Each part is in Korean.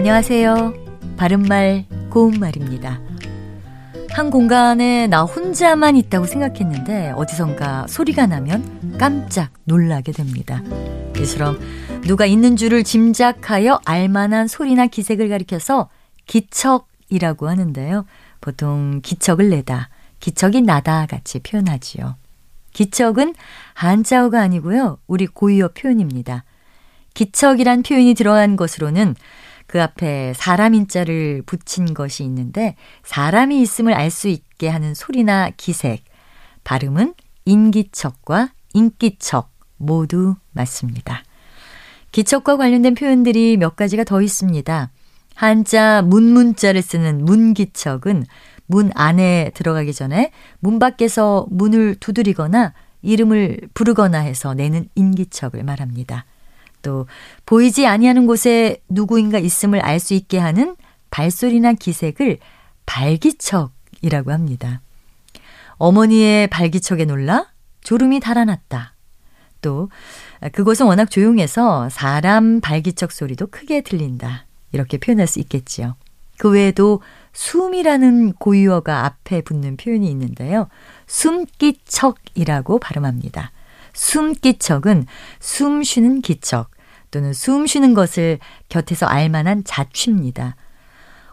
안녕하세요. 바른말, 고운말입니다. 한 공간에 나 혼자만 있다고 생각했는데 어디선가 소리가 나면 깜짝 놀라게 됩니다. 이처럼 누가 있는 줄을 짐작하여 알만한 소리나 기색을 가리켜서 기척이라고 하는데요. 보통 기척을 내다, 기척이 나다 같이 표현하지요. 기척은 한자어가 아니고요. 우리 고유어 표현입니다. 기척이란 표현이 들어간 것으로는 그 앞에 사람 인 자를 붙인 것이 있는데 사람이 있음을 알 수 있게 하는 소리나 기색, 발음은 인기척과 인기척 모두 맞습니다. 기척과 관련된 표현들이 몇 가지가 더 있습니다. 한자 문문자를 쓰는 문기척은 문 안에 들어가기 전에 문 밖에서 문을 두드리거나 이름을 부르거나 해서 내는 인기척을 말합니다. 또 보이지 아니하는 곳에 누구인가 있음을 알 수 있게 하는 발소리나 기색을 발기척이라고 합니다. 어머니의 발기척에 놀라 졸음이 달아났다. 또 그곳은 워낙 조용해서 사람 발기척 소리도 크게 들린다. 이렇게 표현할 수 있겠지요. 그 외에도 숨이라는 고유어가 앞에 붙는 표현이 있는데요. 숨기척이라고 발음합니다. 숨기척은 숨 쉬는 기척 또는 숨 쉬는 것을 곁에서 알만한 자취입니다.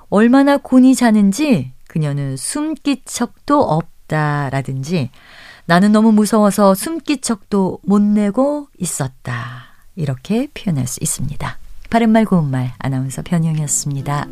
얼마나 곤히 자는지 그녀는 숨기척도 없다라든지 나는 너무 무서워서 숨기척도 못 내고 있었다. 이렇게 표현할 수 있습니다. 바른말 고운말 아나운서 변형이었습니다.